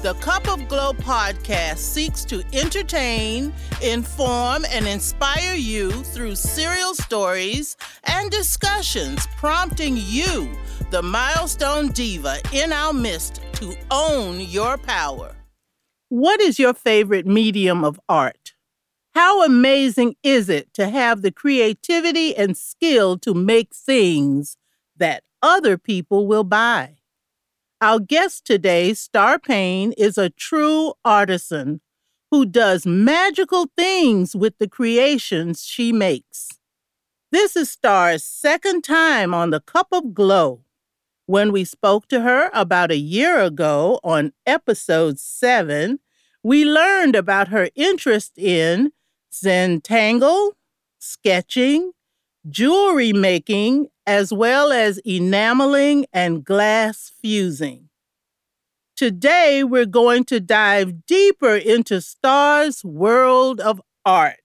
The Cup of Glo podcast seeks to entertain, inform, and inspire you through serial stories and discussions, prompting you, the milestone diva in our midst, to own your power. What is your favorite medium of art? How amazing is it to have the creativity and skill to make things that other people will buy? Our guest today, Starr Payne, is a true artisan who does magical things with the creations she makes. This is Starr's second time on the Cup of Glo. When we spoke to her about a year ago on episode 7, we learned about her interest in Zentangle, sketching, jewelry making, as well as enameling and glass fusing. Today, we're going to dive deeper into Starr's world of art.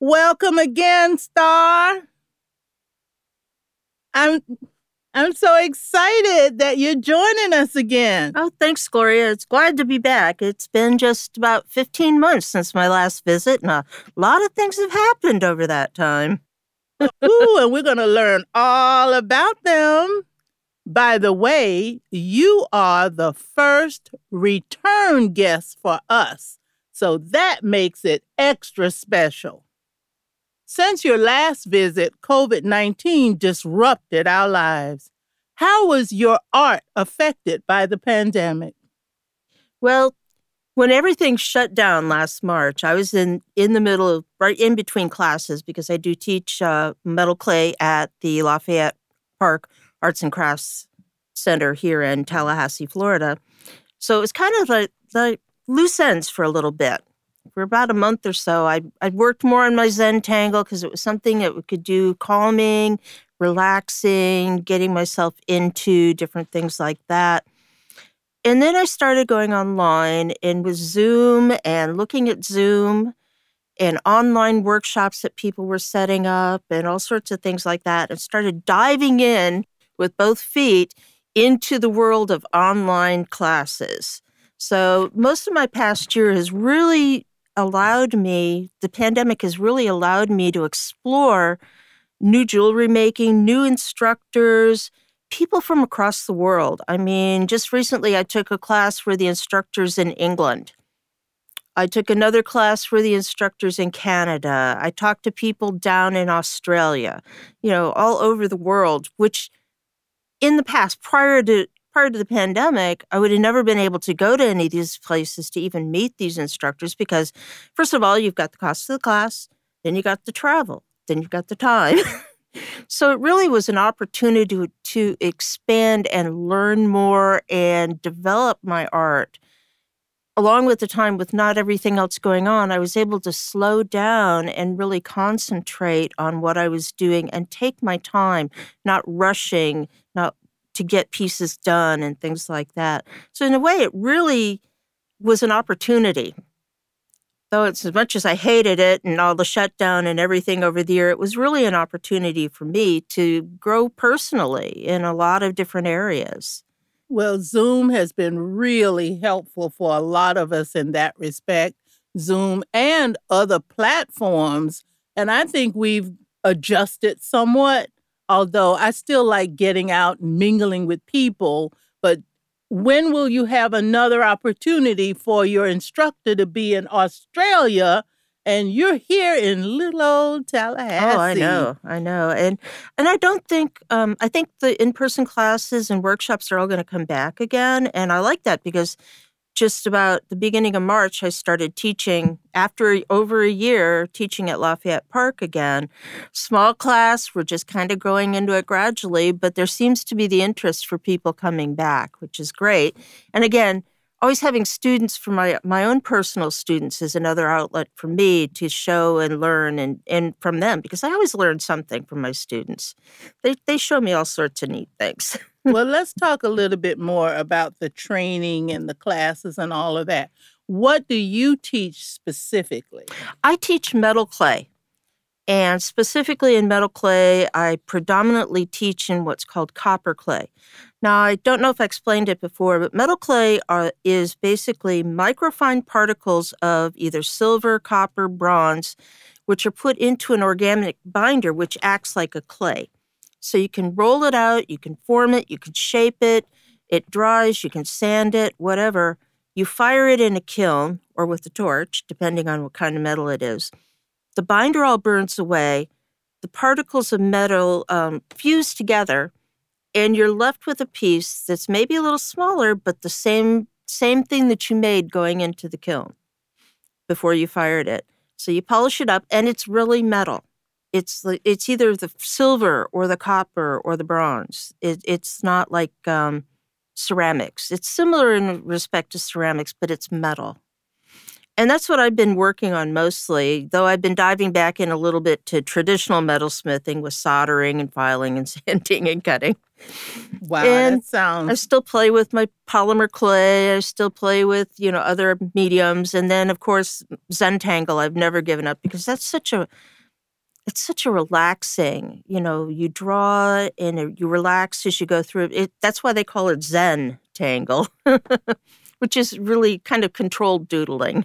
Welcome again, Starr. I'm I'm so excited that you're joining us again. Oh, thanks, Gloria. It's glad to be back. It's been just about 15 months since my last visit, and a lot of things have happened over that time. Ooh, and we're going to learn all about them. By the way, you are the first return guest for us, so that makes it extra special. Since your last visit, COVID 19 disrupted our lives. How was your art affected by the pandemic? Well, when everything shut down last March, I was in in the middle of right in between classes because I do teach uh, metal clay at the Lafayette Park Arts and Crafts Center here in Tallahassee, Florida. So it was kind of like the loose ends for a little bit. For about a month or so, I I worked more on my Zen tangle because it was something that we could do calming, relaxing, getting myself into different things like that. And then I started going online and with Zoom and looking at Zoom and online workshops that people were setting up and all sorts of things like that and started diving in with both feet into the world of online classes. So, most of my past year has really allowed me, the pandemic has really allowed me to explore new jewelry making, new instructors, people from across the world. I mean, just recently I took a class for the instructors in England. I took another class for the instructors in Canada. I talked to people down in Australia, you know, all over the world, which in the past, prior to prior to the pandemic, I would have never been able to go to any of these places to even meet these instructors because, first of all, you've got the cost of the class, then you got the travel, then you've got the time. So it really was an opportunity to, to expand and learn more and develop my art. Along with the time with not everything else going on, I was able to slow down and really concentrate on what I was doing and take my time, not rushing, not to get pieces done and things like that. So, in a way, it really was an opportunity though it's as much as I hated it and all the shutdown and everything over the year, it was really an opportunity for me to grow personally in a lot of different areas. Well, Zoom has been really helpful for a lot of us in that respect. Zoom and other platforms. And I think we've adjusted somewhat, although I still like getting out and mingling with people. But when will you have another opportunity for your instructor to be in Australia and you're here in little old Tallahassee? Oh, I know, I know, and and I don't think um, I think the in person classes and workshops are all going to come back again, and I like that because just about the beginning of March, I started teaching after over a year teaching at Lafayette Park again. Small class, we're just kind of growing into it gradually, but there seems to be the interest for people coming back, which is great. And again, always having students for my my own personal students is another outlet for me to show and learn and and from them because I always learn something from my students. They they show me all sorts of neat things. well, let's talk a little bit more about the training and the classes and all of that. What do you teach specifically? I teach metal clay. And specifically in metal clay, I predominantly teach in what's called copper clay. Now, I don't know if I explained it before, but metal clay are, is basically microfine particles of either silver, copper, bronze, which are put into an organic binder, which acts like a clay. So you can roll it out, you can form it, you can shape it, it dries, you can sand it, whatever. You fire it in a kiln or with a torch, depending on what kind of metal it is. The binder all burns away. The particles of metal um, fuse together, and you're left with a piece that's maybe a little smaller, but the same same thing that you made going into the kiln before you fired it. So you polish it up, and it's really metal. It's it's either the silver or the copper or the bronze. It, it's not like um, ceramics. It's similar in respect to ceramics, but it's metal. And that's what I've been working on mostly, though I've been diving back in a little bit to traditional metalsmithing with soldering and filing and sanding and cutting. Wow, and that sounds. I still play with my polymer clay. I still play with, you know, other mediums. And then, of course, Zentangle, I've never given up because that's such a. It's such a relaxing, you know, you draw and you relax as you go through it. That's why they call it Zen tangle, which is really kind of controlled doodling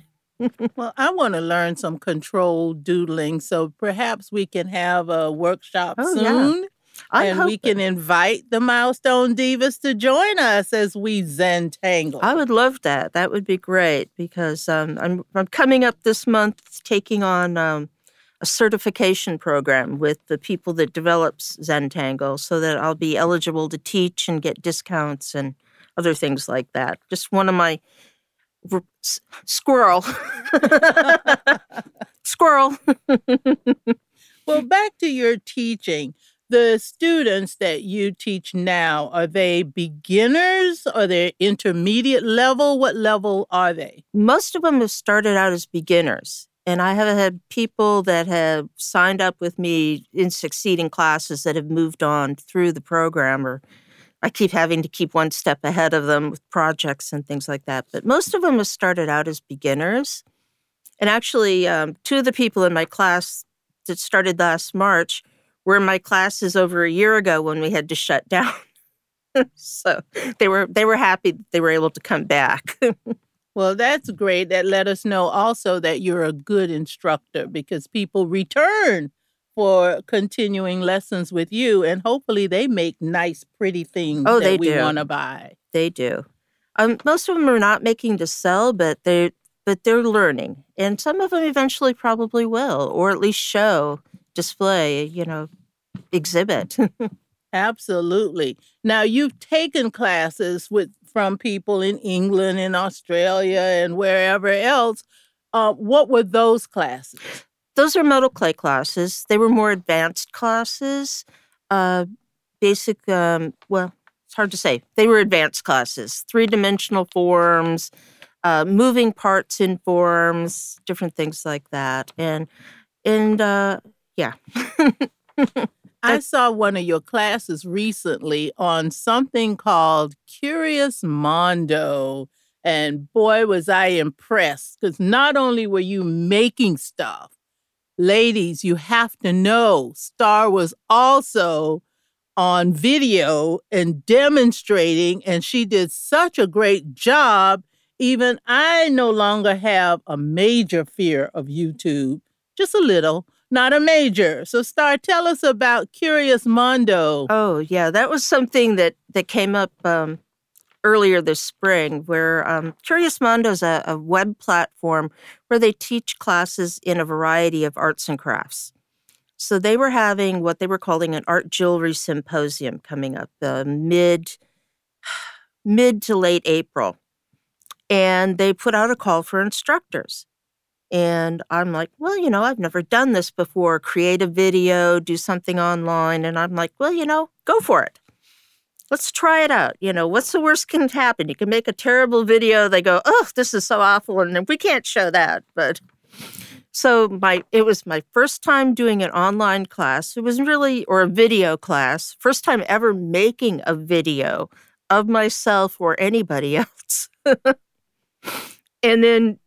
well, I want to learn some controlled doodling, so perhaps we can have a workshop oh, soon. Yeah. I and we can invite the Milestone Divas to join us as we Zen tangle. I would love that. That would be great because um, I'm, I'm coming up this month taking on um, a certification program with the people that develops Zentangle so that I'll be eligible to teach and get discounts and other things like that. Just one of my squirrel. squirrel. well, back to your teaching. The students that you teach now, are they beginners? Are they intermediate level? What level are they? Most of them have started out as beginners. And I have had people that have signed up with me in succeeding classes that have moved on through the program or I keep having to keep one step ahead of them with projects and things like that. But most of them have started out as beginners. And actually, um, two of the people in my class that started last March were in my classes over a year ago when we had to shut down. so they were they were happy that they were able to come back. well, that's great. That let us know also that you're a good instructor because people return for continuing lessons with you, and hopefully they make nice, pretty things oh, that we want to buy. They do. Um, most of them are not making to sell, but they're but they're learning, and some of them eventually probably will, or at least show, display, you know, exhibit. Absolutely. Now you've taken classes with from people in England and Australia and wherever else. Uh, what were those classes? those are metal clay classes. They were more advanced classes. Uh, basic, um, well, it's hard to say. They were advanced classes, three dimensional forms, uh, moving parts in forms, different things like that. And, and uh, yeah. I saw one of your classes recently on something called Curious Mondo. And boy, was I impressed because not only were you making stuff, ladies, you have to know Starr was also on video and demonstrating, and she did such a great job. Even I no longer have a major fear of YouTube, just a little, not a major. So, Starr, tell us about Curious Mondo. Oh, yeah, that was something that that came up um, earlier this spring, where um, Curious Mondo is a, a web platform where they teach classes in a variety of arts and crafts. So they were having what they were calling an art jewelry symposium coming up uh, mid mid to late April. And they put out a call for instructors. And I'm like, well, you know, I've never done this before. Create a video, do something online. And I'm like, well, you know, go for it. let's try it out. You know, what's the worst can happen? You can make a terrible video. They go, oh, this is so awful, and we can't show that. But so my it was my first time doing an online class. It was really or a video class. First time ever making a video of myself or anybody else. and then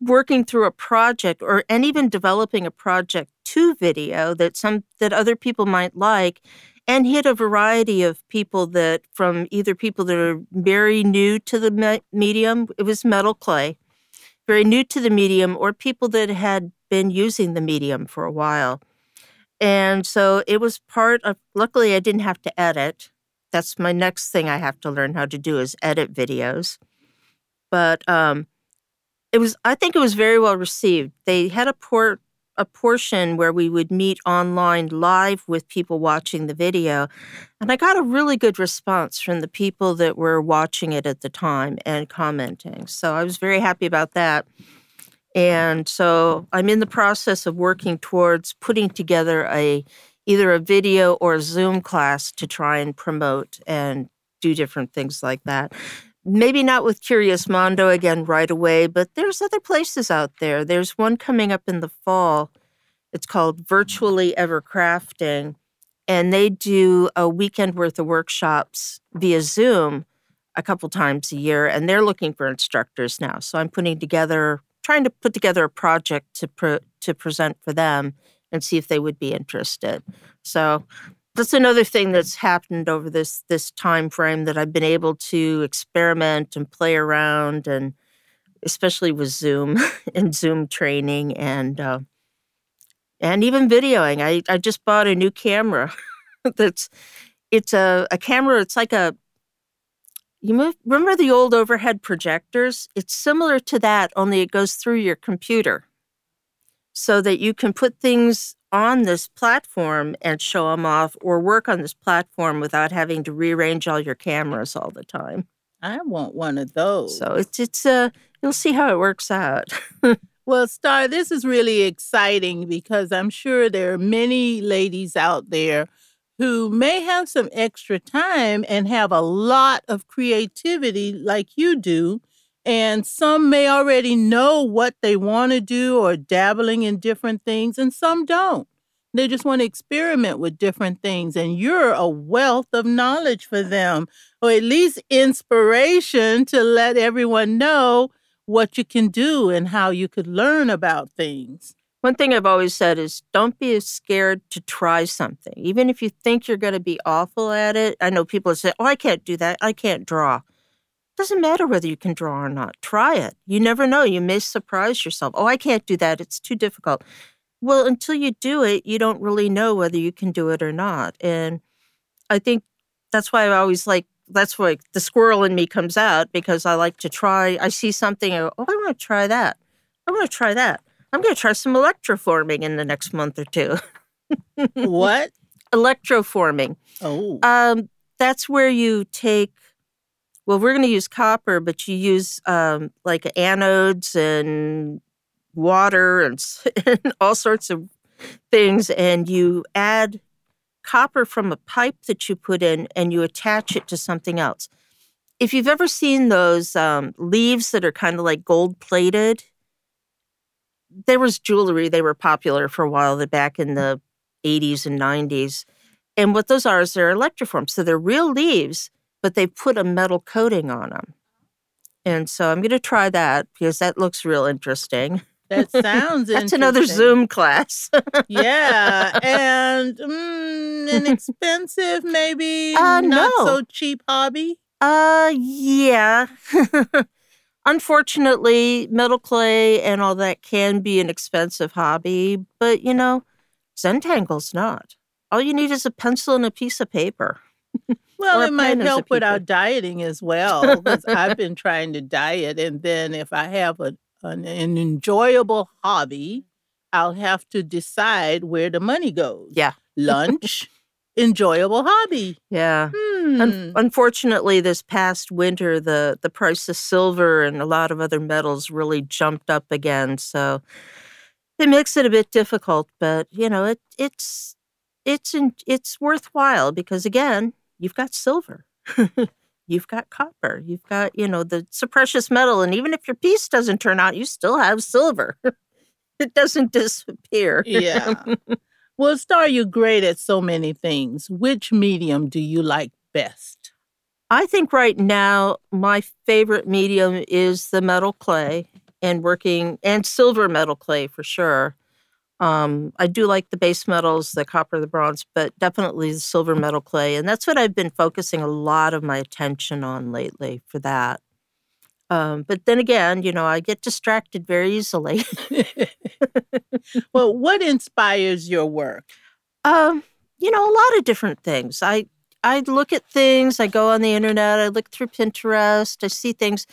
working through a project or and even developing a project to video that some that other people might like and hit a variety of people that from either people that are very new to the me- medium it was metal clay very new to the medium or people that had been using the medium for a while. And so it was part of, luckily, I didn't have to edit. That's my next thing I have to learn how to do is edit videos. But um, it was, I think it was very well received. They had a port, a portion where we would meet online live with people watching the video. And I got a really good response from the people that were watching it at the time and commenting. So I was very happy about that. And so I'm in the process of working towards putting together a either a video or a Zoom class to try and promote and do different things like that maybe not with Curious Mondo again right away, but there's other places out there. There's one coming up in the fall. It's called Virtually Ever Crafting. And they do a weekend worth of workshops via Zoom a couple times a year. And they're looking for instructors now. So I'm putting together, trying to put together a project to, pre- to present for them and see if they would be interested. So that's another thing that's happened over this this time frame that I've been able to experiment and play around, and especially with Zoom and Zoom training and uh, and even videoing. I I just bought a new camera. that's it's a a camera. It's like a you remember the old overhead projectors? It's similar to that, only it goes through your computer so that you can put things on this platform and show them off or work on this platform without having to rearrange all your cameras all the time. I want one of those. So it's it's uh you'll see how it works out. well, Starr, this is really exciting because I'm sure there are many ladies out there who may have some extra time and have a lot of creativity like you do and some may already know what they want to do or dabbling in different things, and some don't. They just want to experiment with different things, and you're a wealth of knowledge for them, or at least inspiration to let everyone know what you can do and how you could learn about things. One thing I've always said is don't be scared to try something. Even if you think you're going to be awful at it. I know people say, Oh, I can't do that. I can't draw. Doesn't matter whether you can draw or not. Try it. You never know. You may surprise yourself. Oh, I can't do that. It's too difficult. Well, until you do it, you don't really know whether you can do it or not. And I think that's why I always like, that's why the squirrel in me comes out because I like to try. I see something, I go, oh, I want to try that. I want to try that. I'm going to try some electroforming in the next month or two. what? Electroforming. Oh. Um, that's where you take well, we're going to use copper, but you use um, like anodes and water and, and all sorts of things, and you add copper from a pipe that you put in and you attach it to something else. If you've ever seen those um, leaves that are kind of like gold plated, there was jewelry. They were popular for a while back in the 80s and 90s. And what those are is they're electroforms. So they're real leaves, but they put a metal coating on them. And so I'm going to try that because that looks real interesting. That sounds That's another Zoom class. yeah. And mm, inexpensive, maybe uh, not no. so cheap hobby. Uh, yeah. Unfortunately, metal clay and all that can be an expensive hobby, but you know, Zentangle's not. All you need is a pencil and a piece of paper. Well, it might help with our dieting as well. Because I've been trying to diet, and then if I have a, an, an enjoyable hobby, I'll have to decide where the money goes. Yeah, lunch, enjoyable hobby. Yeah. Hmm. Un- unfortunately, this past winter, the the price of silver and a lot of other metals really jumped up again. So it makes it a bit difficult, but you know, it it's it's in, it's worthwhile because again, you've got silver. you've got copper. You've got, you know, the, it's a precious metal. And even if your piece doesn't turn out, you still have silver. it doesn't disappear. Yeah. well, Starr, you're great at so many things. Which medium do you like best? I think right now my favorite medium is the metal clay and working and silver metal clay for sure. Um, I do like the base metals, the copper, the bronze, but definitely the silver metal clay. And that's what I've been focusing a lot of my attention on lately for that. Um, but then again, you know, I get distracted very easily. well, what inspires your work? Um, you know, a lot of different things. I I look at things, I go on the internet, I look through Pinterest, I see things.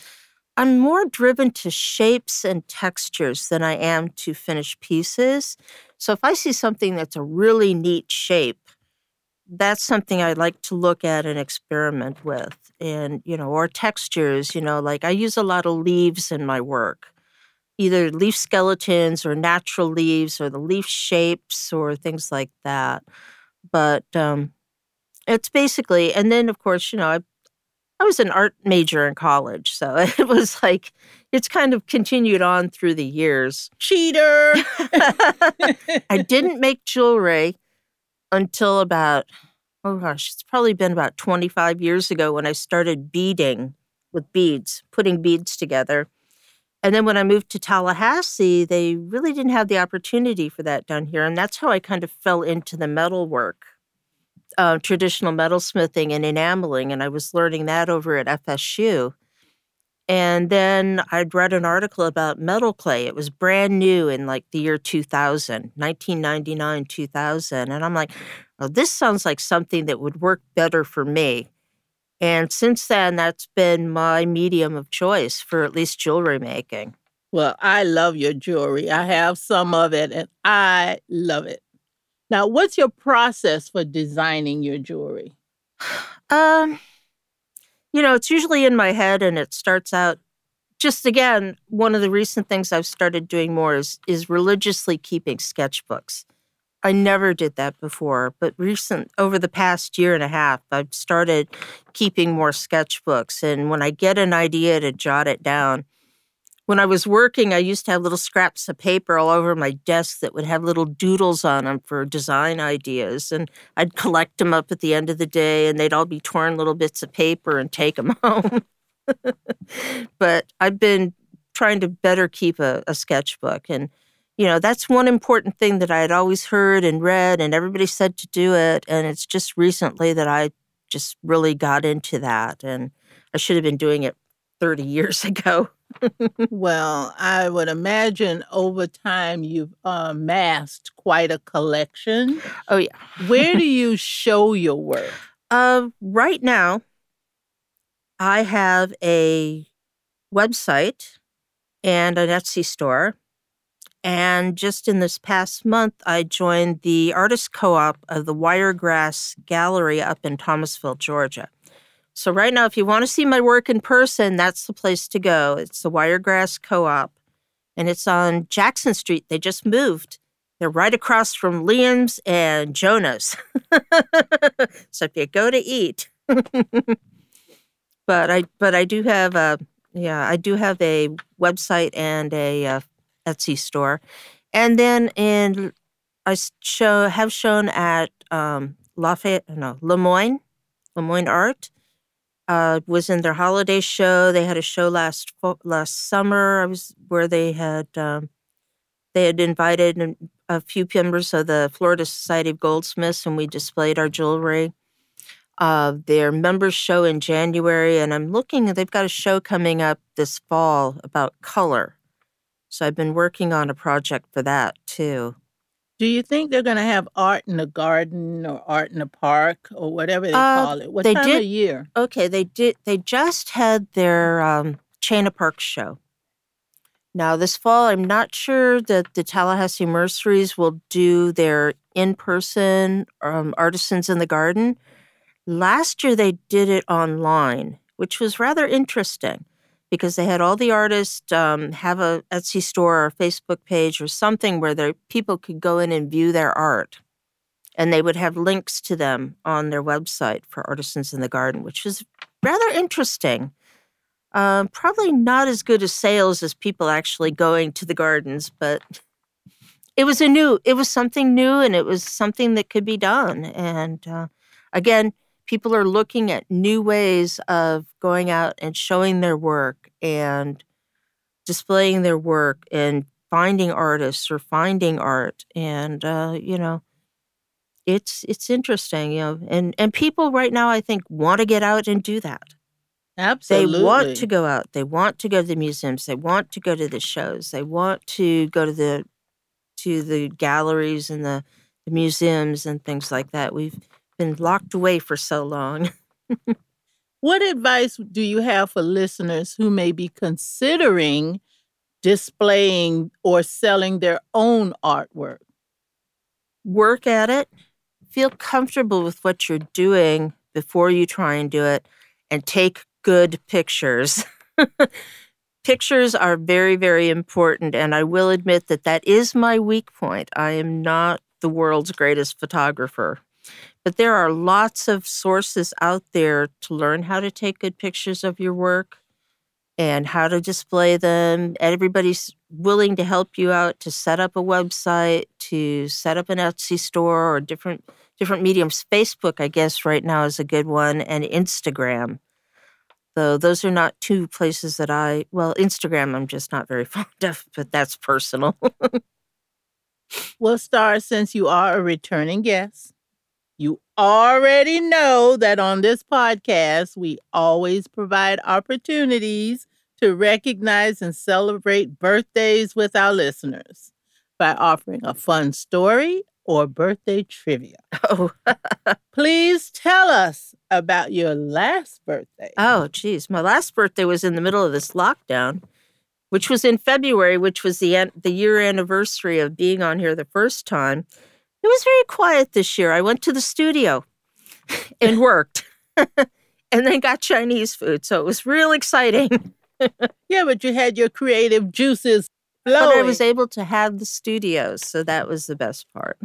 I'm more driven to shapes and textures than I am to finished pieces. So if I see something that's a really neat shape, that's something I like to look at and experiment with. And, you know, or textures, you know, like I use a lot of leaves in my work, either leaf skeletons or natural leaves or the leaf shapes or things like that. But um, it's basically, and then of course, you know, I I was an art major in college, so it was like it's kind of continued on through the years. Cheater. I didn't make jewelry until about oh gosh, it's probably been about 25 years ago when I started beading with beads, putting beads together. And then when I moved to Tallahassee, they really didn't have the opportunity for that down here. And that's how I kind of fell into the metal work uh, traditional metalsmithing and enameling, and I was learning that over at FSU. And then I'd read an article about metal clay. It was brand new in like the year 2000, 1999, 2000. And I'm like, oh, this sounds like something that would work better for me. And since then, that's been my medium of choice for at least jewelry making. Well, I love your jewelry. I have some of it and I love it. Now, what's your process for designing your jewelry? Um, you know, it's usually in my head and it starts out just again, one of the recent things I've started doing more is is religiously keeping sketchbooks. I never did that before, but recent over the past year and a half, I've started keeping more sketchbooks and when I get an idea to jot it down, when I was working, I used to have little scraps of paper all over my desk that would have little doodles on them for design ideas. And I'd collect them up at the end of the day, and they'd all be torn little bits of paper and take them home. but I've been trying to better keep a, a sketchbook. And, you know, that's one important thing that I had always heard and read, and everybody said to do it. And it's just recently that I just really got into that. And I should have been doing it 30 years ago well, I would imagine over time you've amassed quite a collection. Oh, yeah. Where do you show your work? Uh, right now, I have a website and an Etsy store. And just in this past month, I joined the artist co op of the Wiregrass Gallery up in Thomasville, Georgia. So, right now, if you want to see my work in person, that's the place to go. It's the Wiregrass Co op, and it's on Jackson Street. They just moved. They're right across from Liam's and Jonah's. so, if you go to eat, but I but I do have a yeah I do have a website and a uh, Etsy store, and then in I show have shown at um, Lafayette no Lemoyne Lemoyne Art uh, was in their holiday show. They had a show last last summer. I was where they had um, they had invited a few members of the Florida Society of Goldsmiths, and we displayed our jewelry. Uh, their members show in January, and I'm looking. They've got a show coming up this fall about color, so I've been working on a project for that too. Do you think they're going to have art in the garden or art in the park or whatever they uh, call it? What they time did, of year? Okay, they did. They just had their um, Chain of Parks show. Now this fall, I'm not sure that the Tallahassee Nurseries will do their in-person um, artisans in the garden. Last year they did it online, which was rather interesting because they had all the artists um, have a Etsy store or Facebook page or something where their people could go in and view their art. and they would have links to them on their website for Artisans in the Garden, which was rather interesting. Um, probably not as good as sales as people actually going to the gardens, but it was a new, it was something new and it was something that could be done. And uh, again, people are looking at new ways of going out and showing their work and displaying their work and finding artists or finding art. And, uh, you know, it's it's interesting, you know, and and people right now I think want to get out and do that. Absolutely. They want to go out. They want to go to the museums. They want to go to the shows. They want to go to the to the galleries and the, the museums and things like that. We've been locked away for so long. what advice do you have for listeners who may be considering displaying or selling their own artwork? Work at it feel comfortable with what you're doing before you try and do it and take good pictures. pictures are very, very important. And I will admit that that is my weak point. I am not the world's greatest photographer. But there are lots of sources out there to learn how to take good pictures of your work and how to display them. Everybody's willing to help you out to set up a website, to set up an Etsy store or different different mediums. Facebook, I guess, right now is a good one, and Instagram. Though those are not two places that I, well, Instagram I'm just not very fond of, but that's personal. well, Starr, since you are a returning guest, you already know that on this podcast, we always provide opportunities to recognize and celebrate birthdays with our listeners by offering a fun story or birthday trivia. Oh. Please tell us about your last birthday. Oh, geez. My last birthday was in the middle of this lockdown, which was in February, which was the, the year anniversary of being on here the first time. It was very quiet this year. I went to the studio and worked and then got Chinese food. So it was real exciting. yeah, but you had your creative juices Flowing. But I was able to have the studios, so that was the best part.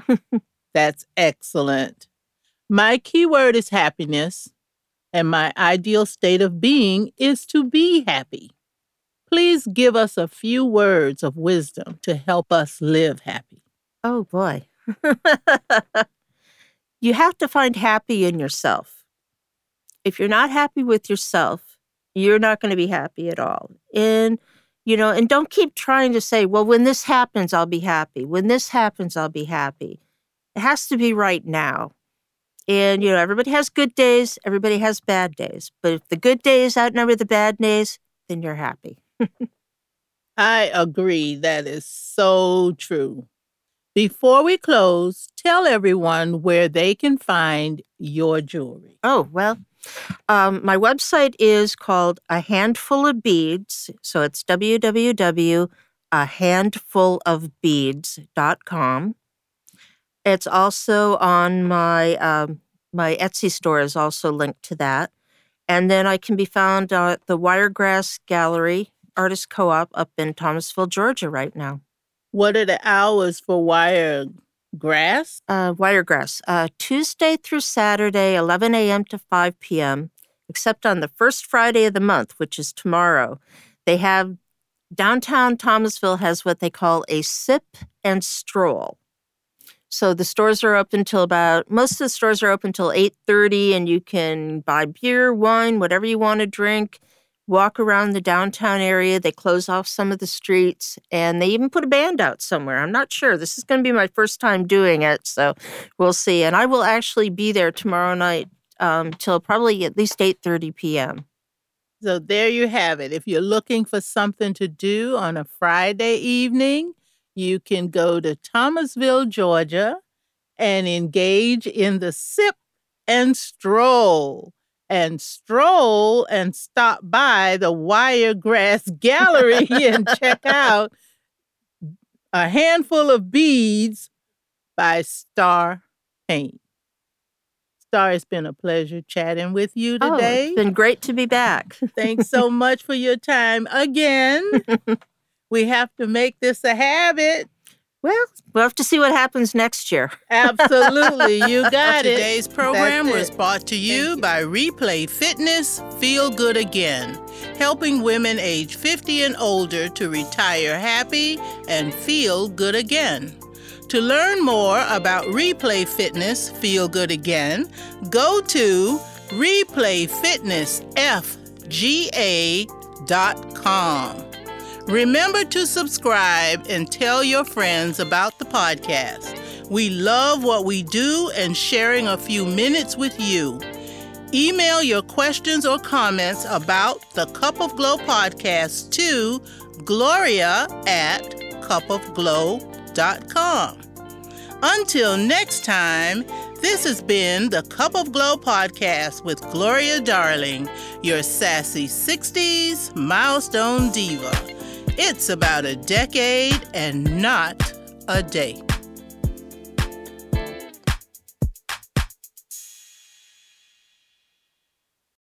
That's excellent. My keyword is happiness, and my ideal state of being is to be happy. Please give us a few words of wisdom to help us live happy. Oh boy. you have to find happy in yourself. If you're not happy with yourself, you're not going to be happy at all. And you know, and don't keep trying to say, well, when this happens, I'll be happy. When this happens, I'll be happy. It has to be right now. And, you know, everybody has good days, everybody has bad days. But if the good days outnumber the bad days, then you're happy. I agree. That is so true. Before we close, tell everyone where they can find your jewelry. Oh, well, um, my website is called A Handful of Beads. So it's www.ahandfulofbeads.com. It's also on my um, my Etsy store is also linked to that. And then I can be found at the Wiregrass Gallery Artist Co-op up in Thomasville, Georgia right now. What are the hours for Wire Grass? Uh, Wiregrass. Uh, Tuesday through Saturday, 11 a.m. to 5 p.m., except on the first Friday of the month, which is tomorrow. They have downtown Thomasville has what they call a sip and stroll. So the stores are open until about most of the stores are open until 8:30 and you can buy beer, wine, whatever you want to drink walk around the downtown area. They close off some of the streets and they even put a band out somewhere. I'm not sure. This is going to be my first time doing it, so we'll see. And I will actually be there tomorrow night um, till probably at least 8:30 p.m. So there you have it. If you're looking for something to do on a Friday evening, you can go to Thomasville, Georgia and engage in the sip and stroll and stroll and stop by the Wiregrass Gallery and check out a handful of beads by Starr Payne. Starr, it's been a pleasure chatting with you today. Oh, it's been great to be back. Thanks so much for your time again. we have to make this a habit. Well, we'll have to see what happens next year. Absolutely. You got it. Today's program That's was brought to you, you by Replay Fitness Feel Good Again, helping women age 50 and older to retire happy and feel good again. To learn more about Replay Fitness Feel Good Again, go to replayfitnessfga.com. Remember to subscribe and tell your friends about the podcast. We love what we do and sharing a few minutes with you. Email your questions or comments about the Cup of Glo podcast to gloria at cupofglo.com. Until next time, this has been the Cup of Glo podcast with Gloria Darling, your sassy 60s milestone diva. It's about a decade and not a day.